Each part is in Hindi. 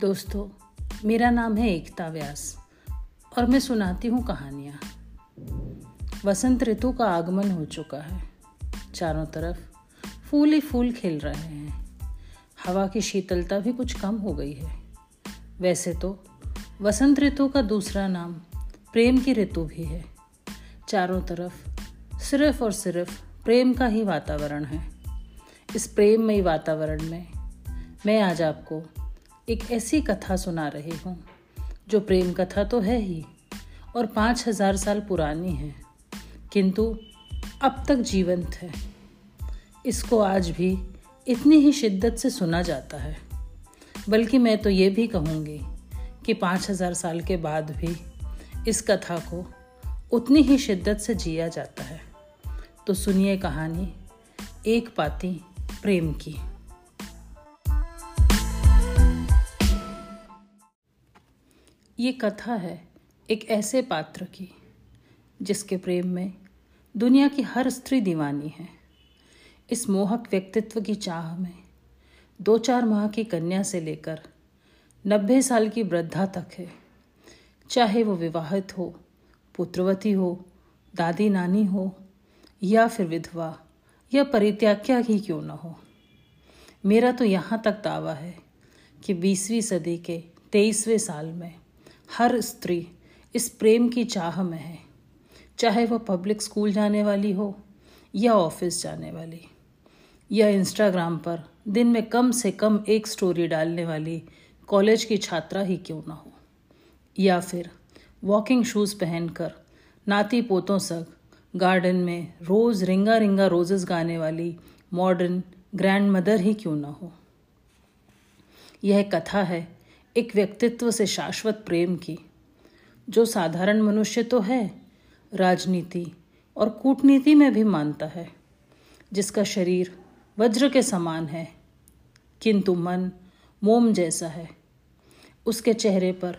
दोस्तों, मेरा नाम है एकता व्यास और मैं सुनाती हूँ कहानियाँ। वसंत ऋतु का आगमन हो चुका है। चारों तरफ़ फूल ही फूल खिल रहे हैं। हवा की शीतलता भी कुछ कम हो गई है। वैसे तो वसंत ऋतु का दूसरा नाम प्रेम की ऋतु भी है। चारों तरफ़ सिर्फ़ और सिर्फ़ प्रेम का ही वातावरण है। इस प्रेममयी वातावरण में मैं आज आपको एक ऐसी कथा सुना रही हूँ, जो प्रेम कथा तो है ही, और पाँच हज़ार साल पुरानी है। किंतु अब तक जीवंत है। इसको आज भी इतनी ही शिद्दत से सुना जाता है। बल्कि मैं तो ये भी कहूँगी कि पाँच हज़ार साल के बाद भी इस कथा को उतनी ही शिद्दत से जिया जाता है। तो सुनिए कहानी, एक पाती प्रेम की। ये कथा है एक ऐसे पात्र की, जिसके प्रेम में दुनिया की हर स्त्री दीवानी है। इस मोहक व्यक्तित्व की चाह में दो चार माह की कन्या से लेकर नब्बे साल की वृद्धा तक है। चाहे वो विवाहित हो, पुत्रवती हो, दादी नानी हो, या फिर विधवा, या परित्याग्या ही क्यों न हो। मेरा तो यहाँ तक दावा है कि बीसवीं सदी के तेईसवें साल में हर स्त्री इस प्रेम की चाह में है, चाहे वह पब्लिक स्कूल जाने वाली हो या ऑफ़िस जाने वाली। या इंस्टाग्राम पर दिन में कम से कम एक स्टोरी डालने वाली कॉलेज की छात्रा ही क्यों ना हो? या फिर वॉकिंग शूज़ पहनकर नाती पोतों सग गार्डन में रोज़ रिंगा रिंगा रोजेस गाने वाली मॉडर्न ग्रैंड मदर ही क्यों ना हो? यह कथा है एक व्यक्तित्व से शाश्वत प्रेम की। जो साधारण मनुष्य तो है, राजनीति और कूटनीति में भी मानता है, जिसका शरीर वज्र के समान है, किंतु मन मोम जैसा है। उसके चेहरे पर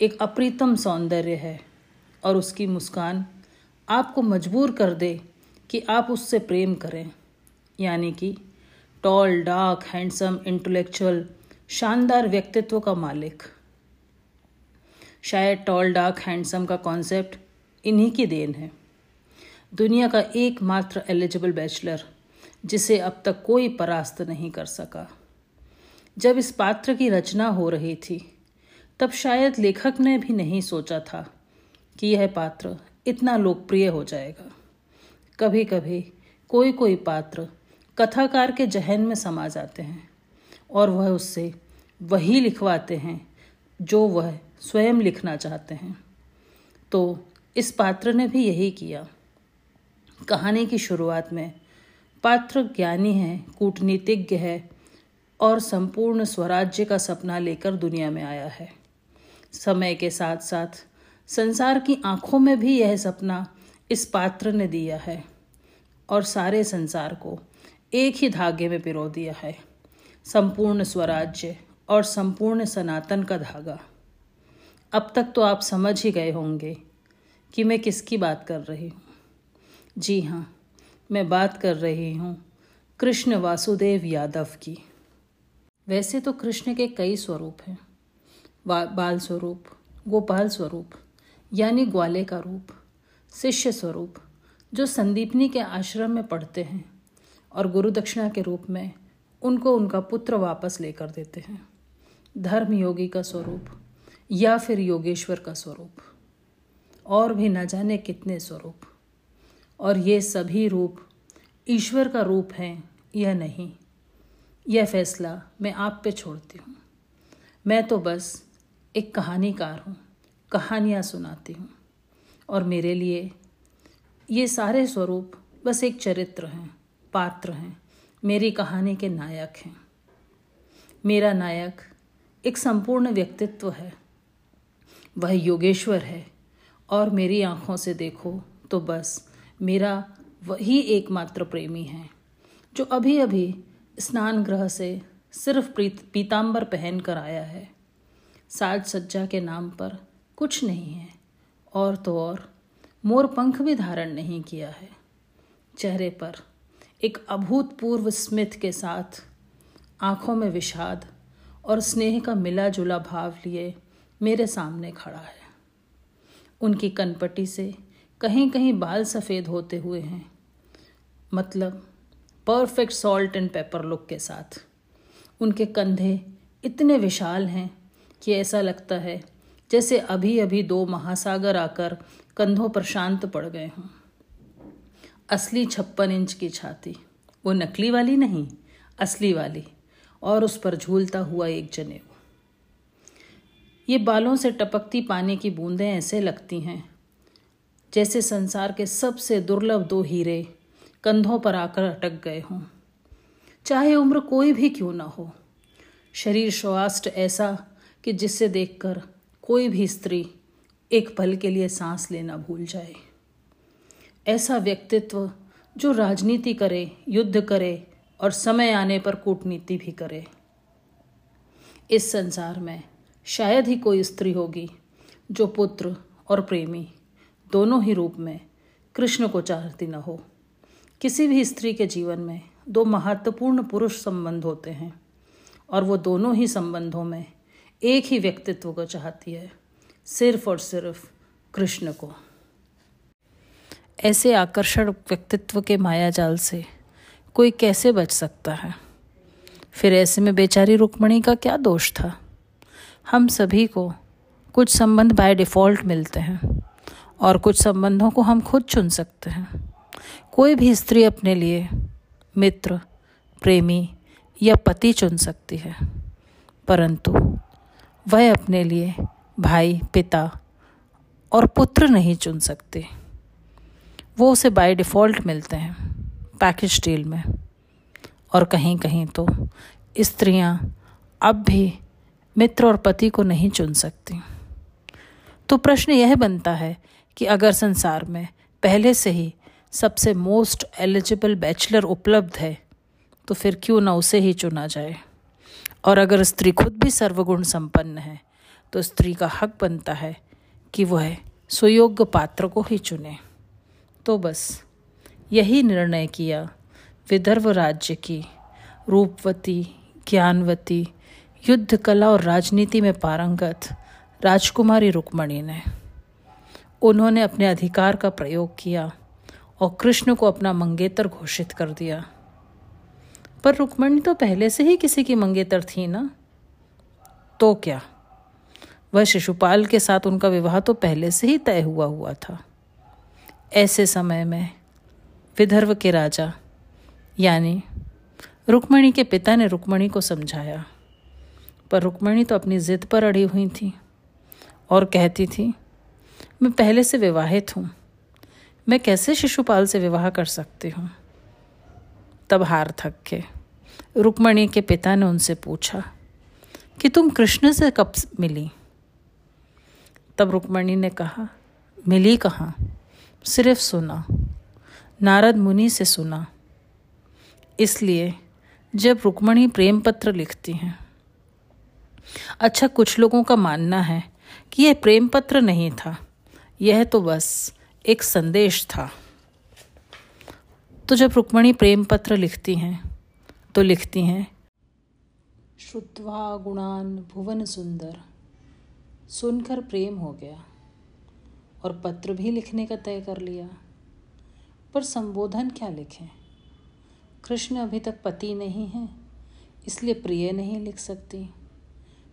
एक अप्रीतम सौंदर्य है और उसकी मुस्कान आपको मजबूर कर दे कि आप उससे प्रेम करें, यानी कि टॉल डार्क हैंडसम इंटेलेक्चुअल शानदार व्यक्तित्व का मालिक। शायद टॉल डार्क हैंडसम का कॉन्सेप्ट इन्हीं की देन है। दुनिया का एकमात्र एलिजिबल बैचलर जिसे अब तक कोई परास्त नहीं कर सका। जब इस पात्र की रचना हो रही थी, तब शायद लेखक ने भी नहीं सोचा था कि यह पात्र इतना लोकप्रिय हो जाएगा। कभी कभी कोई कोई पात्र कथाकार के जहन में समा जाते हैं। और वह उससे वही लिखवाते हैं जो वह स्वयं लिखना चाहते हैं। तो इस पात्र ने भी यही किया। कहानी की शुरुआत में पात्र ज्ञानी है, कूटनीतिज्ञ है और संपूर्ण स्वराज्य का सपना लेकर दुनिया में आया है। समय के साथ साथ संसार की आँखों में भी यह सपना इस पात्र ने दिया है और सारे संसार को एक ही धागे में पिरो दिया है। संपूर्ण स्वराज्य और संपूर्ण सनातन का धागा। अब तक तो आप समझ ही गए होंगे कि मैं किसकी बात कर रही हूँ। जी हाँ मैं बात कर रही हूँ कृष्ण वासुदेव यादव की। वैसे तो कृष्ण के कई स्वरूप हैं। बाल स्वरूप गोपाल स्वरूप यानी ग्वाले का रूप, शिष्य स्वरूप, जो संदीपनी के आश्रम में पढ़ते हैं और गुरु दक्षिणा के रूप में उनको उनका पुत्र वापस लेकर देते हैं। धर्म योगी का स्वरूप या फिर योगेश्वर का स्वरूप। और भी न जाने कितने स्वरूप। और ये सभी रूप ईश्वर का रूप हैं या नहीं, यह फैसला मैं आप पे छोड़ती हूँ। मैं तो बस एक कहानीकार हूँ, कहानियाँ सुनाती हूँ। और मेरे लिए ये सारे स्वरूप बस एक चरित्र हैं, पात्र हैं। मेरी कहानी के नायक हैं। मेरा नायक एक संपूर्ण व्यक्तित्व है। वह योगेश्वर है और मेरी आँखों से देखो तो बस मेरा वही एकमात्र प्रेमी है, जो अभी अभी स्नान ग्रह से सिर्फ़ प्रीत पीताम्बर पहन कर आया है। साज सज्जा के नाम पर कुछ नहीं है, और तो और मोर पंख भी धारण नहीं किया है। चेहरे पर एक अभूतपूर्व स्मित के साथ आँखों में विषाद और स्नेह का मिला जुला भाव लिए मेरे सामने खड़ा है। उनकी कनपटी से कहीं कहीं बाल सफ़ेद होते हुए हैं। मतलब perfect salt and pepper look के साथ। उनके कंधे इतने विशाल हैं कि ऐसा लगता है जैसे अभी अभी दो महासागर आकर कंधों पर शांत पड़ गए हों। असली छप्पन इंच की छाती। वो नकली वाली नहीं, असली वाली, और उस पर झूलता हुआ एक जनेऊ। ये बालों से टपकती पानी की बूंदें ऐसे लगती हैं, जैसे संसार के सबसे दुर्लभ दो हीरे कंधों पर आकर अटक गए हों। चाहे उम्र कोई भी क्यों ना हो, शरीर स्वास्थ्य ऐसा कि जिससे देखकर कोई भी स्त्री एक पल के लिए सांस लेना भूल जाए। ऐसा व्यक्तित्व जो राजनीति करे, युद्ध करे और समय आने पर कूटनीति भी करे। इस संसार में शायद ही कोई स्त्री होगी जो पुत्र और प्रेमी दोनों ही रूप में कृष्ण को चाहती न हो। किसी भी स्त्री के जीवन में दो महत्वपूर्ण पुरुष संबंध होते हैं और वो दोनों ही संबंधों में एक ही व्यक्तित्व को चाहती है, सिर्फ़ और सिर्फ़ कृष्ण को। ऐसे आकर्षण व्यक्तित्व के माया जाल से कोई कैसे बच सकता है? फिर ऐसे में बेचारी रुक्मणी का क्या दोष था? हम सभी को कुछ संबंध बाय डिफ़ॉल्ट मिलते हैं और कुछ संबंधों को हम खुद चुन सकते हैं। कोई भी स्त्री अपने लिए मित्र, प्रेमी या पति चुन सकती है, परंतु वह अपने लिए भाई, पिता और पुत्र नहीं चुन सकती। वो उसे बाय डिफ़ॉल्ट मिलते हैं पैकेज डील में। और कहीं कहीं तो स्त्रियाँ अब भी मित्र और पति को नहीं चुन सकती। तो प्रश्न यह बनता है कि अगर संसार में पहले से ही सबसे मोस्ट एलिजिबल बैचलर उपलब्ध है तो फिर क्यों ना उसे ही चुना जाए? और अगर स्त्री खुद भी सर्वगुण संपन्न है तो स्त्री का हक बनता है कि वह सुयोग्य पात्र को ही चुने। तो बस, यही निर्णय किया, विदर्भ राज्य की। रूपवती, ज्ञानवती, युद्ध कला और राजनीति में पारंगत राजकुमारी रुक्मणी ने। उन्होंने अपने अधिकार का प्रयोग किया और कृष्ण को अपना मंगेतर घोषित कर दिया। पर रुक्मणी तो पहले से ही किसी की मंगेतर थी ना? तो क्या? वह शिशुपाल के साथ उनका विवाह तो पहले से ही तय हुआ हुआ था। ऐसे समय में विदर्भ के राजा, यानी रुक्मणी के पिता ने रुक्मणी को समझाया। पर रुक्मणी तो अपनी जिद पर अड़ी हुई थी और कहती थी, मैं पहले से विवाहित हूँ। मैं कैसे शिशुपाल से विवाह कर सकती हूँ? तब हार थक के रुक्मणी के पिता ने उनसे पूछा, कि तुम कृष्ण से कब मिली? तब रुक्मणी ने कहा, मिली कहाँ? सिर्फ़ सुना। नारद मुनि से सुना। इसलिए जब रुक्मणी प्रेम पत्र लिखती हैं। अच्छा कुछ लोगों का मानना है कि यह प्रेम पत्र नहीं था। यह तो बस एक संदेश था। तो जब रुक्मणी प्रेम पत्र लिखती हैं तो लिखती हैं, श्रुत्वा गुणान भुवन सुंदर सुनकर प्रेम हो गया। और पत्र भी लिखने का तय कर लिया। पर संबोधन क्या लिखें? कृष्ण अभी तक पति नहीं है, इसलिए प्रिय नहीं लिख सकती,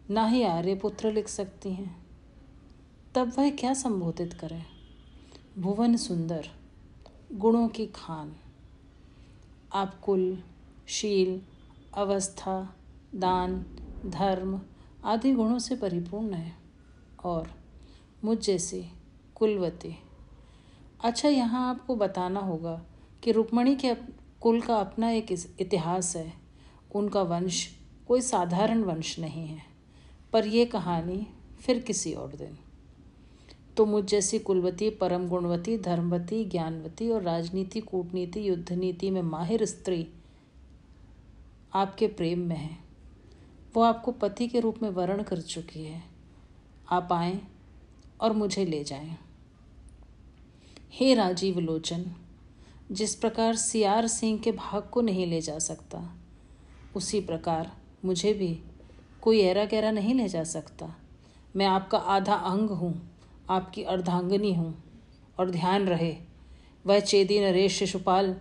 ना ही आर्यपुत्र लिख सकती हैं। तब वह क्या संबोधित करें? भुवन सुंदर, गुणों की खान। आप कुल, शील, अवस्था, दान, धर्म आदि गुणों से परिपूर्ण है और मुझ जैसी कुलवती। अच्छा यहाँ आपको बताना होगा कि रुक्मणी के कुल का अपना एक इतिहास है। उनका वंश कोई साधारण वंश नहीं है। पर यह कहानी फिर किसी और दिन। तो मुझ जैसी कुलवती, परम गुणवती, धर्मवती, ज्ञानवती और राजनीति, कूटनीति युद्ध नीति में माहिर स्त्री आपके प्रेम में है। वो आपको पति के रूप में वर्ण कर चुकी है। आप आए और मुझे ले जाए। हे राजीव लोचन, जिस प्रकार सियार सिंह के भाग को नहीं ले जा सकता, उसी प्रकार मुझे भी कोई ऐरा गहरा नहीं ले जा सकता। मैं आपका आधा अंग हूँ, आपकी अर्धांगनी हूँ, और ध्यान रहे, वह चेदी नरेश शिशुपाल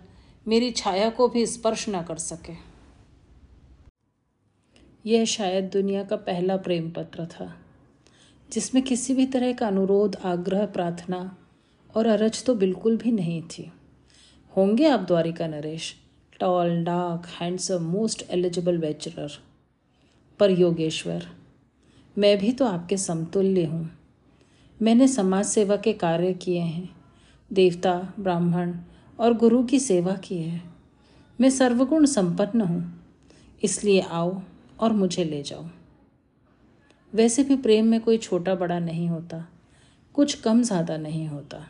मेरी छाया को भी स्पर्श न कर सके। यह शायद दुनिया का पहला प्रेम पत्र था। जिसमें किसी भी तरह का अनुरोध, आग्रह, प्रार्थना और अरज तो बिल्कुल भी नहीं थी। होंगे आप Dwarika Naresh, tall dark handsome, most eligible bachelor पर योगेश्वर, मैं भी तो आपके समतुल्य हूँ। मैंने समाज सेवा के कार्य किए हैं, देवता, ब्राह्मण और गुरु की सेवा की है। मैं सर्वगुण संपन्न हूँ, इसलिए आओ और मुझे ले जाओ। वैसे भी प्रेम में कोई छोटा बड़ा नहीं होता, कुछ कम ज़्यादा नहीं होता।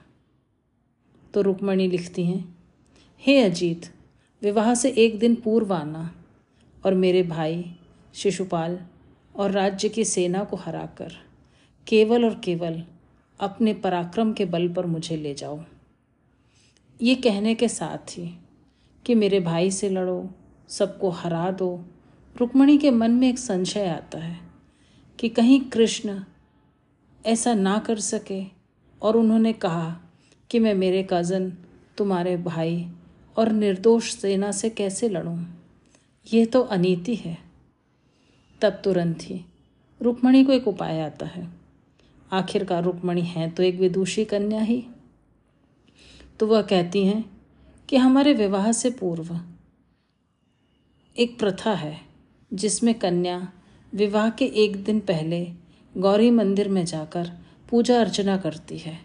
तो रुक्मणी लिखती हैं, हे अजीत, विवाह से एक दिन पूर्व आना और मेरे भाई, शिशुपाल और राज्य की सेना को हराकर केवल और केवल अपने पराक्रम के बल पर मुझे ले जाओ। ये कहने के साथ ही कि मेरे भाई से लड़ो, सबको हरा दो। रुक्मणी के मन में एक संशय आता है कि कहीं कृष्ण ऐसा ना कर सके और उन्होंने कहा कि मैं मेरे कज़न तुम्हारे भाई और निर्दोष सेना से कैसे लड़ूं? ये तो अनीति है। तब तुरंत ही रुक्मणी को एक उपाय आता है। आखिरकार रुक्मणी है तो एक विदुषी कन्या ही। तो वह कहती हैं कि हमारे विवाह से पूर्व एक प्रथा है जिसमें कन्या विवाह के एक दिन पहले गौरी मंदिर में जाकर पूजा अर्चना करती है।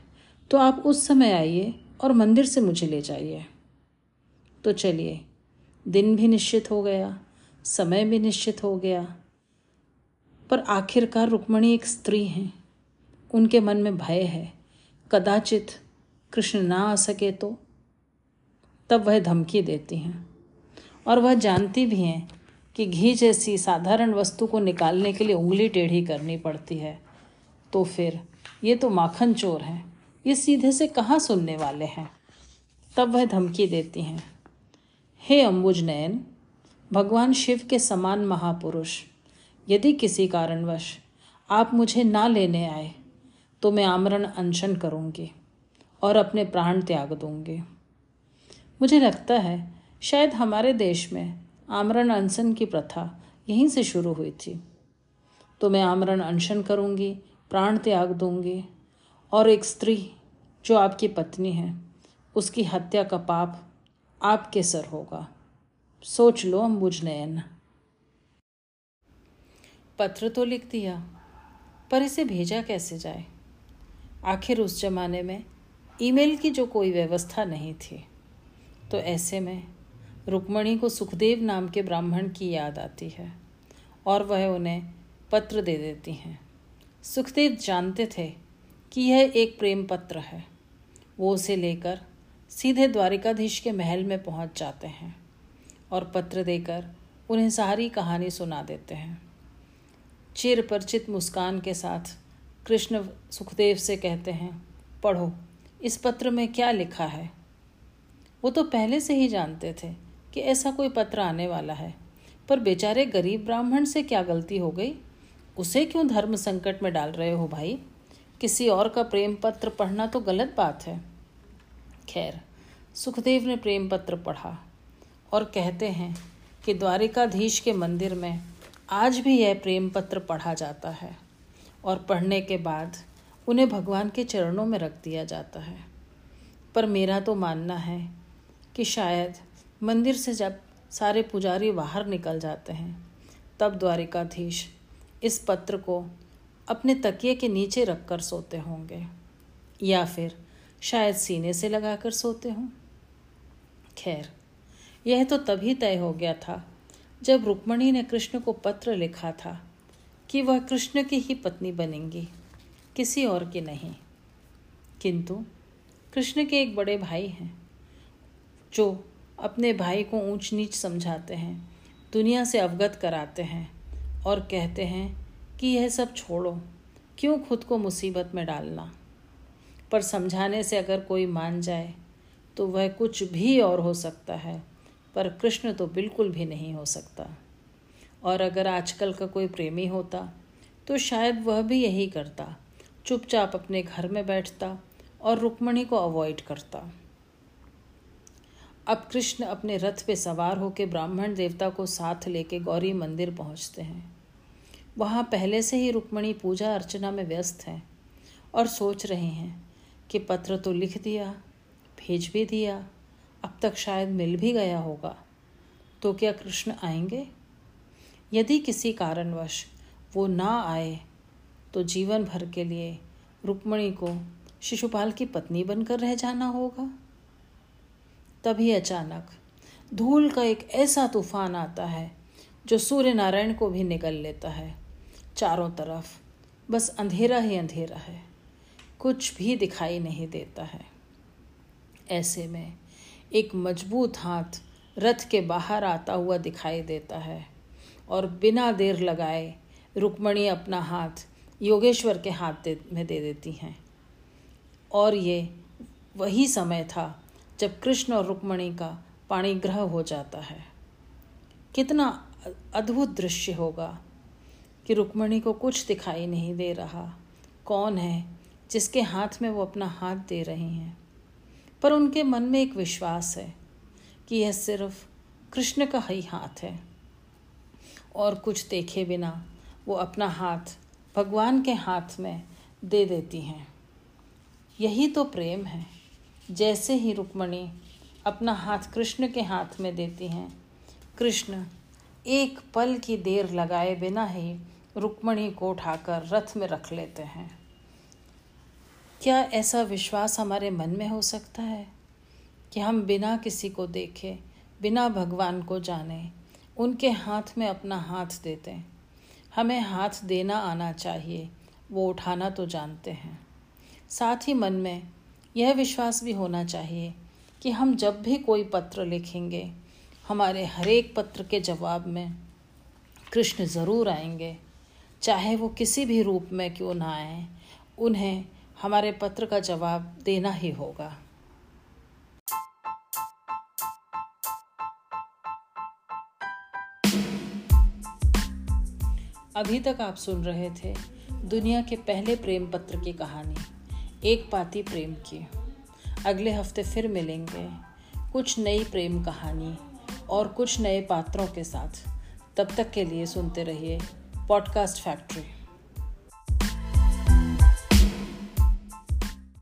तो आप उस समय आइए और मंदिर से मुझे ले जाइए। तो चलिए, दिन भी निश्चित हो गया, समय भी निश्चित हो गया। पर आखिरकार रुक्मणी एक स्त्री हैं। उनके मन में भय है, कदाचित कृष्ण ना आ सके तो। तब वह धमकी देती हैं। और वह जानती भी हैं कि घी जैसी साधारण वस्तु को निकालने के लिए उंगली टेढ़ी करनी पड़ती है। तो फिर, ये तो माखन चोर हैं। ये सीधे से कहाँ सुनने वाले हैं? तब वह धमकी देती हैं। हे अम्बुज नयन, भगवान शिव के समान महापुरुष, यदि किसी कारणवश आप मुझे ना लेने आए तो मैं आमरण अनशन करूँगी और अपने प्राण त्याग दूँगी। मुझे लगता है, शायद हमारे देश में आमरण अनशन की प्रथा यहीं से शुरू हुई थी। तो मैं आमरण अनशन करूँगी, प्राण त्याग दूँगी, और एक स्त्री जो आपकी पत्नी है, उसकी हत्या का पाप आपके सर होगा। सोच लो अम्बुज नयन। पत्र तो लिख दिया, पर इसे भेजा कैसे जाए? आखिर उस जमाने में ईमेल की जो कोई व्यवस्था नहीं थी। तो ऐसे में रुक्मणी को सुखदेव नाम के ब्राह्मण की याद आती है और वह उन्हें पत्र दे देती हैं। सुखदेव जानते थे कि यह एक प्रेम पत्र है। वो उसे लेकर सीधे द्वारिकाधीश के महल में पहुँच जाते हैं और पत्र देकर उन्हें सारी कहानी सुना देते हैं। चिर परिचित मुस्कान के साथ कृष्ण सुखदेव से कहते हैं, पढ़ो, इस पत्र में क्या लिखा है? वो तो पहले से ही जानते थे कि ऐसा कोई पत्र आने वाला है। पर बेचारे गरीब ब्राह्मण से क्या गलती हो गई? उसे क्यों धर्म संकट में डाल रहे हो भाई? किसी और का प्रेम पत्र पढ़ना तो गलत बात है। खैर, सुखदेव ने प्रेम पत्र पढ़ा और कहते हैं कि द्वारिकाधीश के मंदिर में आज भी यह प्रेम पत्र पढ़ा जाता है और पढ़ने के बाद उन्हें भगवान के चरणों में रख दिया जाता है। पर मेरा तो मानना है कि शायद मंदिर से जब सारे पुजारी बाहर निकल जाते हैं, तब द्वारिकाधीश इस पत्र को अपने तकिए के नीचे रखकर सोते होंगे, या फिर शायद सीने से लगाकर सोते हों। खैर, यह तो तभी तय हो गया था जब रुक्मणी ने कृष्ण को पत्र लिखा था कि वह कृष्ण की ही पत्नी बनेंगी, किसी और की नहीं। किंतु कृष्ण के एक बड़े भाई हैं, जो अपने भाई को ऊंच नीच समझाते हैं, दुनिया से अवगत कराते हैं और कहते हैं कि यह सब छोड़ो, क्यों खुद को मुसीबत में डालना? पर समझाने से अगर कोई मान जाए तो वह कुछ भी और हो सकता है, पर कृष्ण तो बिल्कुल भी नहीं हो सकता। और अगर आजकल का कोई प्रेमी होता तो शायद वह भी यही करता, चुपचाप अपने घर में बैठता और रुक्मणी को अवॉइड करता। अब कृष्ण अपने रथ पे सवार होकर ब्राह्मण देवता को साथ लेके गौरी मंदिर पहुँचते हैं। वहाँ पहले से ही रुक्मणी पूजा अर्चना में व्यस्त हैं और सोच रहे हैं कि पत्र तो लिख दिया, भेज भी दिया, अब तक शायद मिल भी गया होगा। तो क्या कृष्ण आएँगे? यदि किसी कारणवश वो ना आए तो जीवन भर के लिए रुक्मणी को शिशुपाल की पत्नी बनकर रह जाना होगा। तभी अचानक धूल का एक ऐसा तूफ़ान आता है जो सूर्य नारायण को भी निकल लेता है चारों तरफ़। बस अंधेरा ही अंधेरा है। कुछ भी दिखाई नहीं देता है। ऐसे में एक मज़बूत हाथ रथ के बाहर आता हुआ दिखाई देता है और बिना देर लगाए रुक्मणी अपना हाथ योगेश्वर के हाथ दे, में दे देती हैं। और ये वही समय था जब कृष्ण और रुक्मणी का पाणिग्रह हो जाता है। कितना अद्भुत दृश्य होगा कि रुक्मणी को कुछ दिखाई नहीं दे रहा। कौन है जिसके हाथ में वो अपना हाथ दे रही हैं? पर उनके मन में एक विश्वास है कि यह सिर्फ़ कृष्ण का ही हाथ है। और कुछ देखे बिना वो अपना हाथ भगवान के हाथ में दे देती हैं। यही तो प्रेम है। जैसे ही रुक्मणी अपना हाथ कृष्ण के हाथ में देती हैं, कृष्ण, एक पल की देर लगाए बिना ही रुक्मणी को उठाकर रथ में रख लेते हैं। क्या ऐसा विश्वास हमारे मन में हो सकता है कि हम बिना किसी को देखे, बिना भगवान को जाने, उनके हाथ में अपना हाथ देते हमें हाथ देना आना चाहिए, वो उठाना तो जानते हैं। साथ ही मन में यह विश्वास भी होना चाहिए कि हम जब भी कोई पत्र लिखेंगे, हमारे हर एक पत्र के जवाब में कृष्ण ज़रूर आएँगे। चाहे वो किसी भी रूप में क्यों ना आए, उन्हें हमारे पत्र का जवाब देना ही होगा। अभी तक आप सुन रहे थे दुनिया के पहले प्रेम पत्र की कहानी। एक पाती प्रेम की। अगले हफ़्ते फिर मिलेंगे। कुछ नई प्रेम कहानी और कुछ नए पात्रों के साथ। तब तक के लिए सुनते रहिए पॉडकास्ट फैक्ट्री।